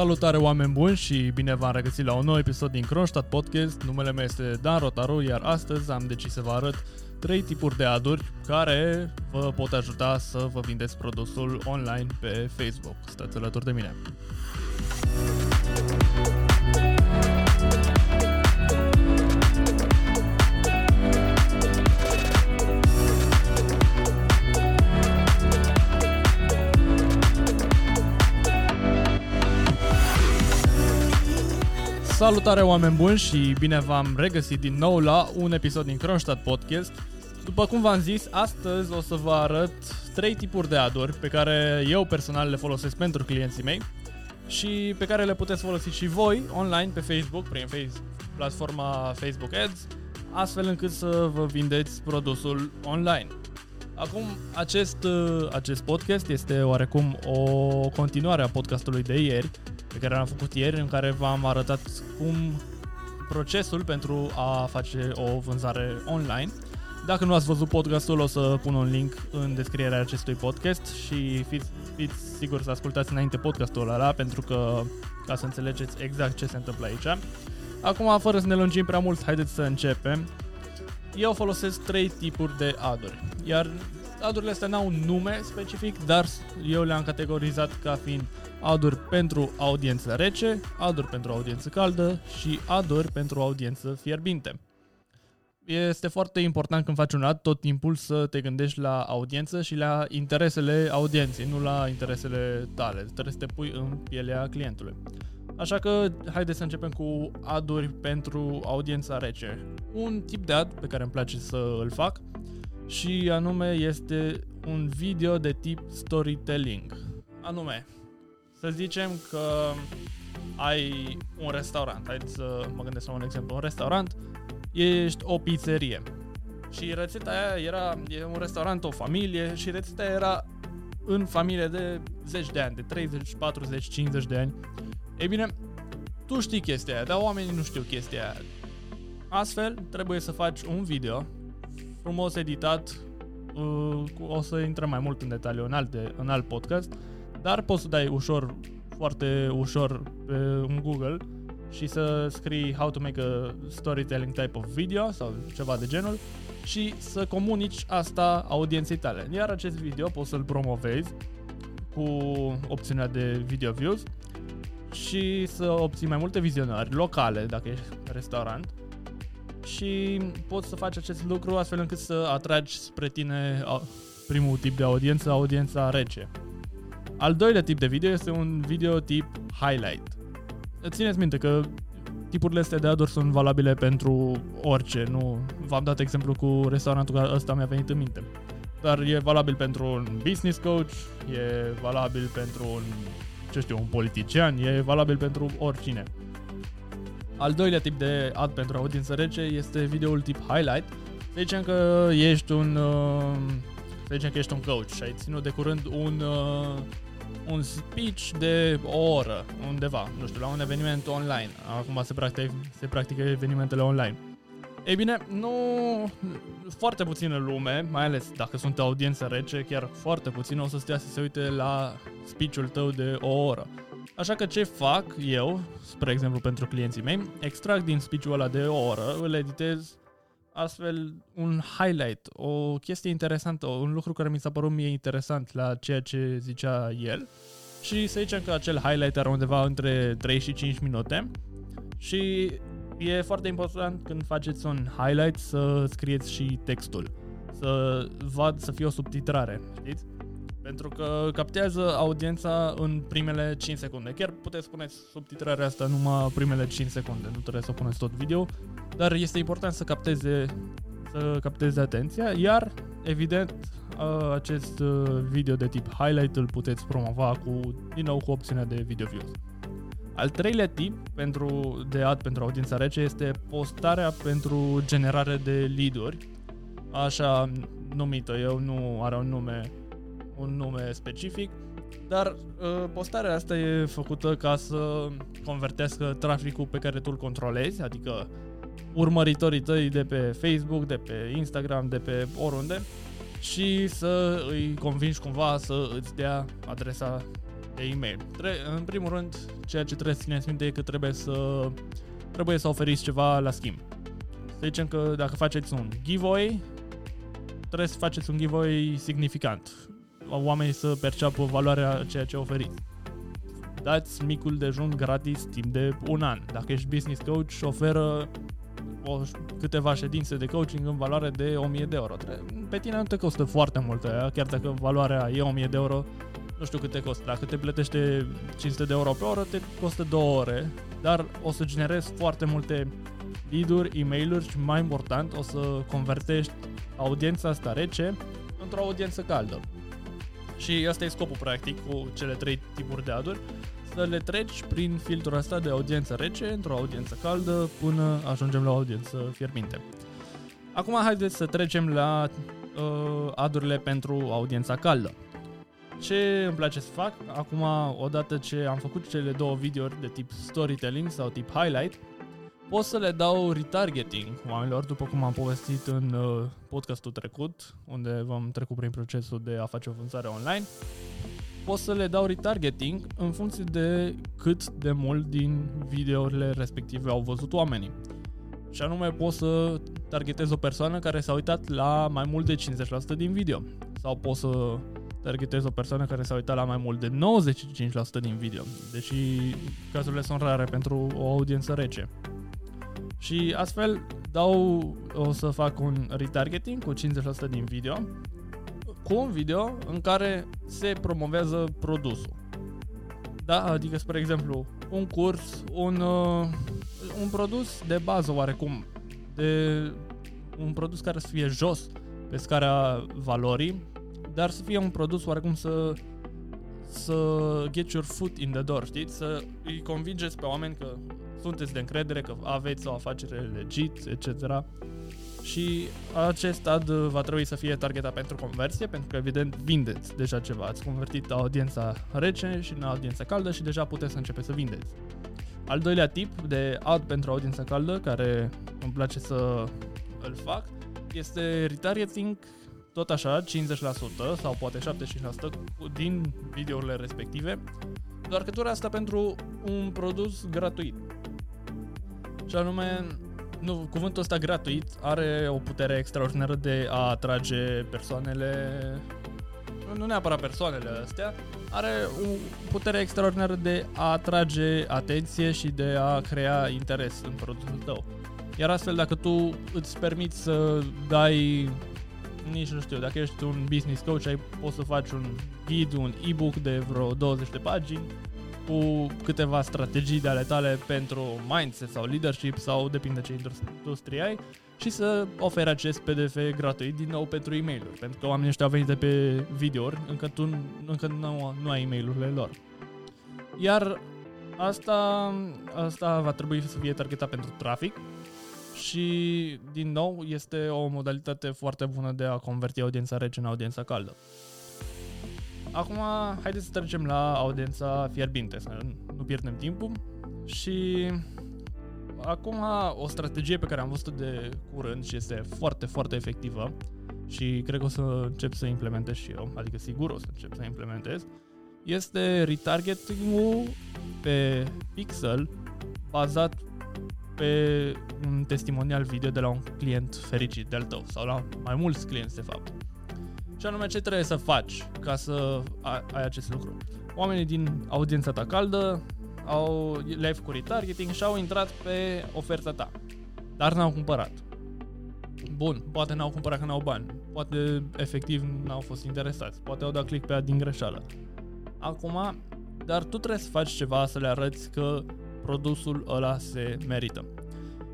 Salutare oameni buni și bine v-am regăsit la un nou episod din Kronstadt Podcast. Numele meu este Dan Rotaru, iar astăzi am decis să vă arăt trei tipuri de aduri care vă pot ajuta să vă vindeți produsul online pe Facebook. Stați alături de mine. Salutare oameni buni și bine v-am regăsit din nou la un episod din Kronstadt Podcast. După cum v-am zis, astăzi o să vă arăt trei tipuri de aduri pe care eu personal le folosesc pentru clienții mei și pe care le puteți folosi și voi online pe Facebook, prin face, platforma Facebook Ads, astfel încât să vă vindeți produsul online. Acum, acest, acest podcast este oarecum o continuare a podcastului de ieri, pe care l-am făcut ieri, în care v-am arătat cum procesul pentru a face o vânzare online. Dacă nu ați văzut podcastul, o să pun un link în descrierea acestui podcast și fiți, fiți siguri să ascultați înainte podcastul ăla, pentru că ca să înțelegeți exact ce se întâmplă aici. Acum, fără să ne lungim prea mult, haideți să începem. Eu folosesc trei tipuri de aduri, iar adurile astea n-au un nume specific, dar eu le-am categorizat ca fiind aduri pentru audiență rece, aduri pentru audiență caldă și aduri pentru audiență fierbinte. Este foarte important când faci un ad tot timpul să te gândești la audiență și la interesele audienței, nu la interesele tale. Trebuie să te pui în pielea clientului. Așa că haideți să începem cu aduri pentru audiența rece. Un tip de ad pe care îmi place să îl fac și anume este un video de tip storytelling. Anume, să zicem că ai un restaurant, hai să mă gândesc la un exemplu, un restaurant, ești o pizzerie și rețeta aia era, e un restaurant, o familie și rețeta era în familie de 10 de ani, de 30, 40, 50 de ani. Ei bine, tu știi chestia aia, dar oamenii nu știu chestia aia. Astfel, trebuie să faci un video frumos editat, uh, o să intrăm mai mult în detaliu în, alte, în alt podcast, dar poți să dai ușor, foarte ușor pe un Google și să scrii how to make a storytelling type of video sau ceva de genul și să comunici asta audienței tale. Iar acest video poți să-l promovezi cu opțiunea de video views și să obții mai multe vizionări locale dacă ești restaurant și poți să faci acest lucru astfel încât să atragi spre tine primul tip de audiență, audiența rece. Al doilea tip de video este un video tip highlight. Țineți minte că tipurile astea de aduri sunt valabile pentru orice, nu v-am dat exemplu cu restaurantul care ăsta mi-a venit în minte. Dar e valabil pentru un business coach, e valabil pentru un, ce știu, un politician, e valabil pentru oricine. Al doilea tip de ad pentru audiență rece este videoul tip highlight. Să zicem că ești un, uh, să zicem că ești un coach și ai ținut de curând un, uh, un speech de o oră undeva, nu știu, la un eveniment online. Acum se practică, se practică evenimentele online. Ei bine, nu foarte puțină lume, mai ales dacă sunt audiență rece, chiar foarte puțin o să stea să se uite la speech-ul tău de o oră. Așa că ce fac eu, spre exemplu pentru clienții mei, extrag din speech-ul ăla de o oră, îl editez astfel un highlight, o chestie interesantă, un lucru care mi s-a părut mie interesant la ceea ce zicea el. Și să zicem că acel highlight era undeva între 3 și 5 minute. Și e foarte important când faceți un highlight să scrieți și textul, să vad să fie o subtitrare, știți? Pentru că captează audiența în primele 5 secunde. Chiar puteți spune subtitrarea asta numai primele 5 secunde, nu trebuie să puneți tot video, dar este important să capteze să capteze atenția, iar evident acest video de tip highlight îl puteți promova cu din nou cu opțiunea de video views. Al treilea tip pentru, de ad pentru audiența rece este postarea pentru generare de lead-uri, așa numită eu, nu are un nume un nume specific, dar uh, postarea asta e făcută ca să convertească traficul pe care tu îl controlezi, adică urmăritorii tăi de pe Facebook, de pe Instagram, de pe oriunde și să îi convingi cumva să îți dea adresa de e-mail. Tre- în primul rând, ceea ce trebuie să țineți minte e că trebuie să, trebuie să oferiți ceva la schimb. Să zicem că dacă faceți un giveaway, trebuie să faceți un giveaway significant. Oamenii să perceapă valoarea ceea ce oferiți. Dați micul dejun gratis timp de un an. Dacă ești business coach, oferă o, câteva ședințe de coaching în valoare de 1000 de euro. Pe tine nu te costă foarte mult aia, chiar dacă valoarea e 1000 de euro, nu știu cât te costă. Dacă te plătește 500 de euro pe oră, te costă 2 ore, dar o să generezi foarte multe lead-uri, e mail și mai important, o să convertești audiența asta rece într-o audiență caldă. Și asta e scopul practic cu cele trei tipuri de aduri, să le treci prin filtrul ăsta de audiență rece într-o audiență caldă până ajungem la o audiență fierbinte. Acum haideți să trecem la uh, adurile pentru audiența caldă. Ce îmi place să fac, acum odată ce am făcut cele două videouri de tip storytelling sau tip highlight, pot să le dau retargeting oamenilor, după cum am povestit în uh, podcastul trecut, unde v-am trecut prin procesul de a face o vânzare online. Pot să le dau retargeting în funcție de cât de mult din videourile respective au văzut oamenii. Și anume pot să targetez o persoană care s-a uitat la mai mult de 50% din video. Sau pot să targetez o persoană care s-a uitat la mai mult de 95% din video. Deși cazurile sunt rare pentru o audiență rece. Și astfel dau, o să fac un retargeting cu 50% din video cu un video în care se promovează produsul. Da, adică, spre exemplu, un curs, un, uh, un produs de bază oarecum, de un produs care să fie jos pe scara valorii, dar să fie un produs oarecum să să get your foot in the door, știți? Să îi convingeți pe oameni că sunteți de încredere, că aveți o afacere legit, etc. Și acest ad va trebui să fie targetat pentru conversie, pentru că evident vindeți deja ceva. Ați convertit audiența rece și în audiența caldă și deja puteți să începeți să vindeți. Al doilea tip de ad pentru audiența caldă, care îmi place să îl fac, este retargeting tot așa, 50% sau poate 75% din videourile respective, doar că asta pentru un produs gratuit. Și anume, nu, cuvântul ăsta gratuit are o putere extraordinară de a atrage persoanele nu neapărat persoanele astea, are o putere extraordinară de a atrage atenție și de a crea interes în produsul tău. Iar astfel, dacă tu îți permiți să dai, nici nu știu, dacă ești un business coach, ai, poți să faci un ghid, un e-book de vreo 20 de pagini, cu câteva strategii de ale tale pentru mindset sau leadership sau depinde ce industrie ai și să oferi acest PDF gratuit din nou pentru e mail pentru că oamenii ăștia au venit de pe video încă tu încă nu, nu ai e mail lor. Iar asta, asta va trebui să fie targetat pentru trafic și din nou este o modalitate foarte bună de a converti audiența rece în audiența caldă. Acum, haideți să trecem la audiența fierbinte, să nu pierdem timpul. Și acum o strategie pe care am văzut de curând și este foarte, foarte efectivă și cred că o să încep să implementez și eu, adică sigur o să încep să implementez, este retargeting-ul pe pixel bazat pe un testimonial video de la un client fericit de-al tău sau la mai mulți clienți de fapt. Și anume ce trebuie să faci ca să ai acest lucru. Oamenii din audiența ta caldă au, le-ai făcut retargeting și au intrat pe oferta ta, dar n-au cumpărat. Bun, poate n-au cumpărat că n-au bani, poate efectiv n-au fost interesați, poate au dat click pe ea din greșeală. Acum, dar tu trebuie să faci ceva să le arăți că produsul ăla se merită.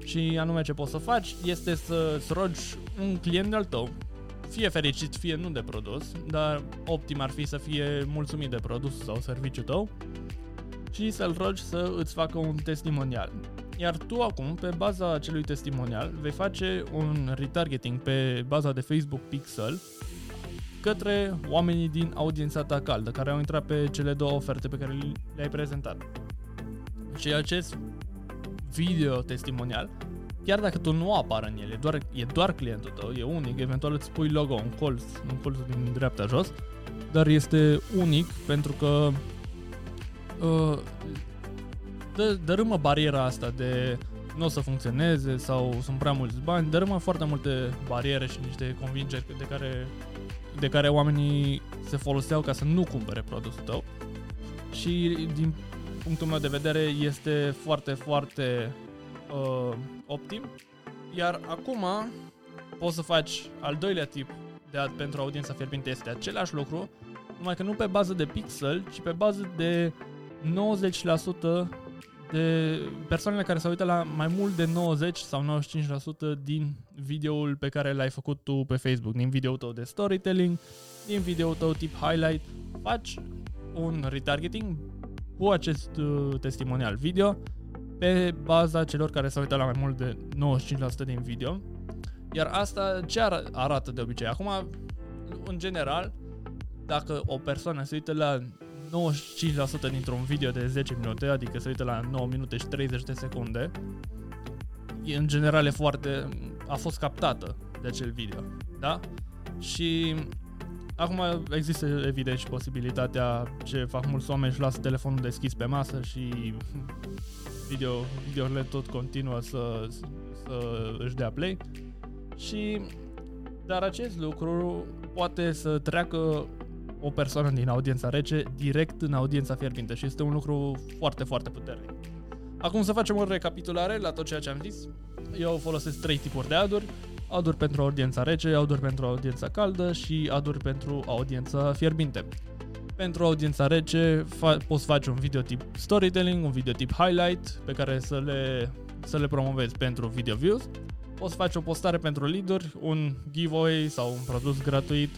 Și anume ce poți să faci este să-ți rogi un client al tău fie fericit, fie nu de produs, dar optim ar fi să fie mulțumit de produs sau serviciu tău și să-l rogi să îți facă un testimonial. Iar tu acum, pe baza acelui testimonial, vei face un retargeting pe baza de Facebook Pixel către oamenii din audiența ta caldă, care au intrat pe cele două oferte pe care le-ai prezentat. Și acest video testimonial chiar dacă tu nu apar în ele, doar, e doar clientul tău, e unic, eventual îți pui logo, un colț, un colț din dreapta jos, dar este unic pentru că uh, dă, dărâmă bariera asta de nu o să funcționeze sau sunt prea mulți bani, dărâmă foarte multe bariere și niște convingeri de care, de care oamenii se foloseau ca să nu cumpere produsul tău. Și din punctul meu de vedere este foarte, foarte uh, optim. Iar acum poți să faci al doilea tip de ad pentru audiența fierbinte. Este același lucru, numai că nu pe bază de pixel, ci pe bază de 90% de persoanele care se uită la mai mult de 90 sau 95% din videoul pe care l-ai făcut tu pe Facebook, din videoul tău de storytelling, din videoul tău tip highlight, faci un retargeting cu acest uh, testimonial video pe baza celor care se uită la mai mult de 95% din video. Iar asta ce ar- arată de obicei? Acum, în general, dacă o persoană se uită la 95% dintr-un video de 10 minute, adică se uită la 9 minute și 30 de secunde, în general e foarte, a fost captată de acel video, da? Și acum există evident și posibilitatea ce fac mulți oameni și lasă telefonul deschis pe masă și video, videourile tot continuă să, să își dea play și dar acest lucru poate să treacă o persoană din audiența rece direct în audiența fierbinte și este un lucru foarte, foarte puternic. Acum să facem o recapitulare la tot ceea ce am zis. Eu folosesc trei tipuri de aduri. Aduri pentru audiența rece, aduri pentru audiența caldă și aduri pentru audiența fierbinte. Pentru audiența rece fa- poți face un video tip storytelling, un video tip highlight pe care să le, să le promovezi pentru video views. Poți face o postare pentru lead un giveaway sau un produs gratuit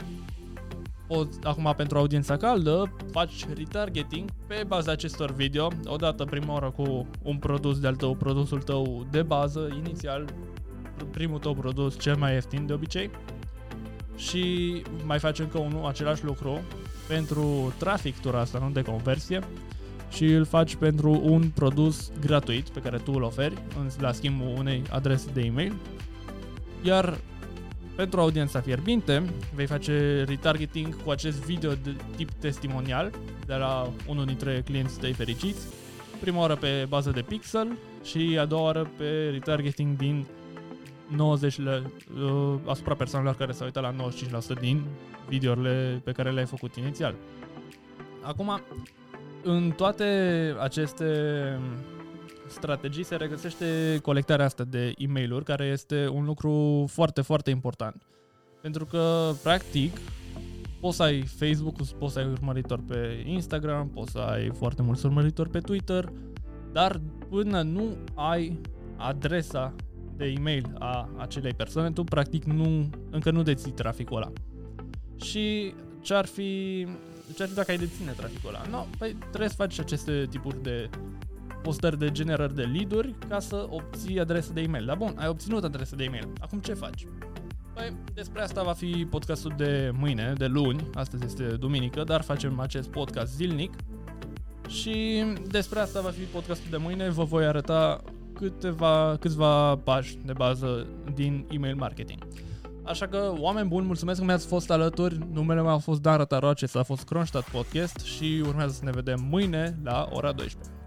poți, acum pentru audiența caldă, faci retargeting pe baza acestor video, odată prima oară cu un produs de-al tău, produsul tău de bază, inițial, primul tău produs cel mai ieftin de obicei. Și mai faci încă unul, același lucru pentru trafic tura asta, nu? De conversie. Și îl faci pentru un produs gratuit pe care tu îl oferi la schimbul unei adrese de e-mail. Iar pentru audiența fierbinte, vei face retargeting cu acest video de tip testimonial de la unul dintre clienții tăi fericiți. Prima oară pe bază de pixel și a doua oară pe retargeting din 90 uh, asupra persoanelor care s-au uitat la 95% din videourile pe care le-ai făcut inițial. Acum, în toate aceste strategii se regăsește colectarea asta de e mail care este un lucru foarte, foarte important. Pentru că, practic, poți să ai Facebook, poți să ai urmăritori pe Instagram, poți să ai foarte mulți urmăritori pe Twitter, dar până nu ai adresa de e-mail a acelei persoane, tu practic nu, încă nu deții traficul ăla. Și ce ar fi, ce ar fi dacă ai deține traficul ăla? No, păi trebuie să faci aceste tipuri de postări de generări de lead ca să obții adrese de e-mail. Dar bun, ai obținut adrese de e-mail. Acum ce faci? Păi, despre asta va fi podcastul de mâine, de luni, astăzi este duminică, dar facem acest podcast zilnic și despre asta va fi podcastul de mâine, vă voi arăta câteva, câțiva pași de bază din email marketing. Așa că, oameni buni, mulțumesc că mi-ați fost alături. Numele meu a fost Dan Rătaroace, s-a fost Kronstadt Podcast și urmează să ne vedem mâine la ora 12.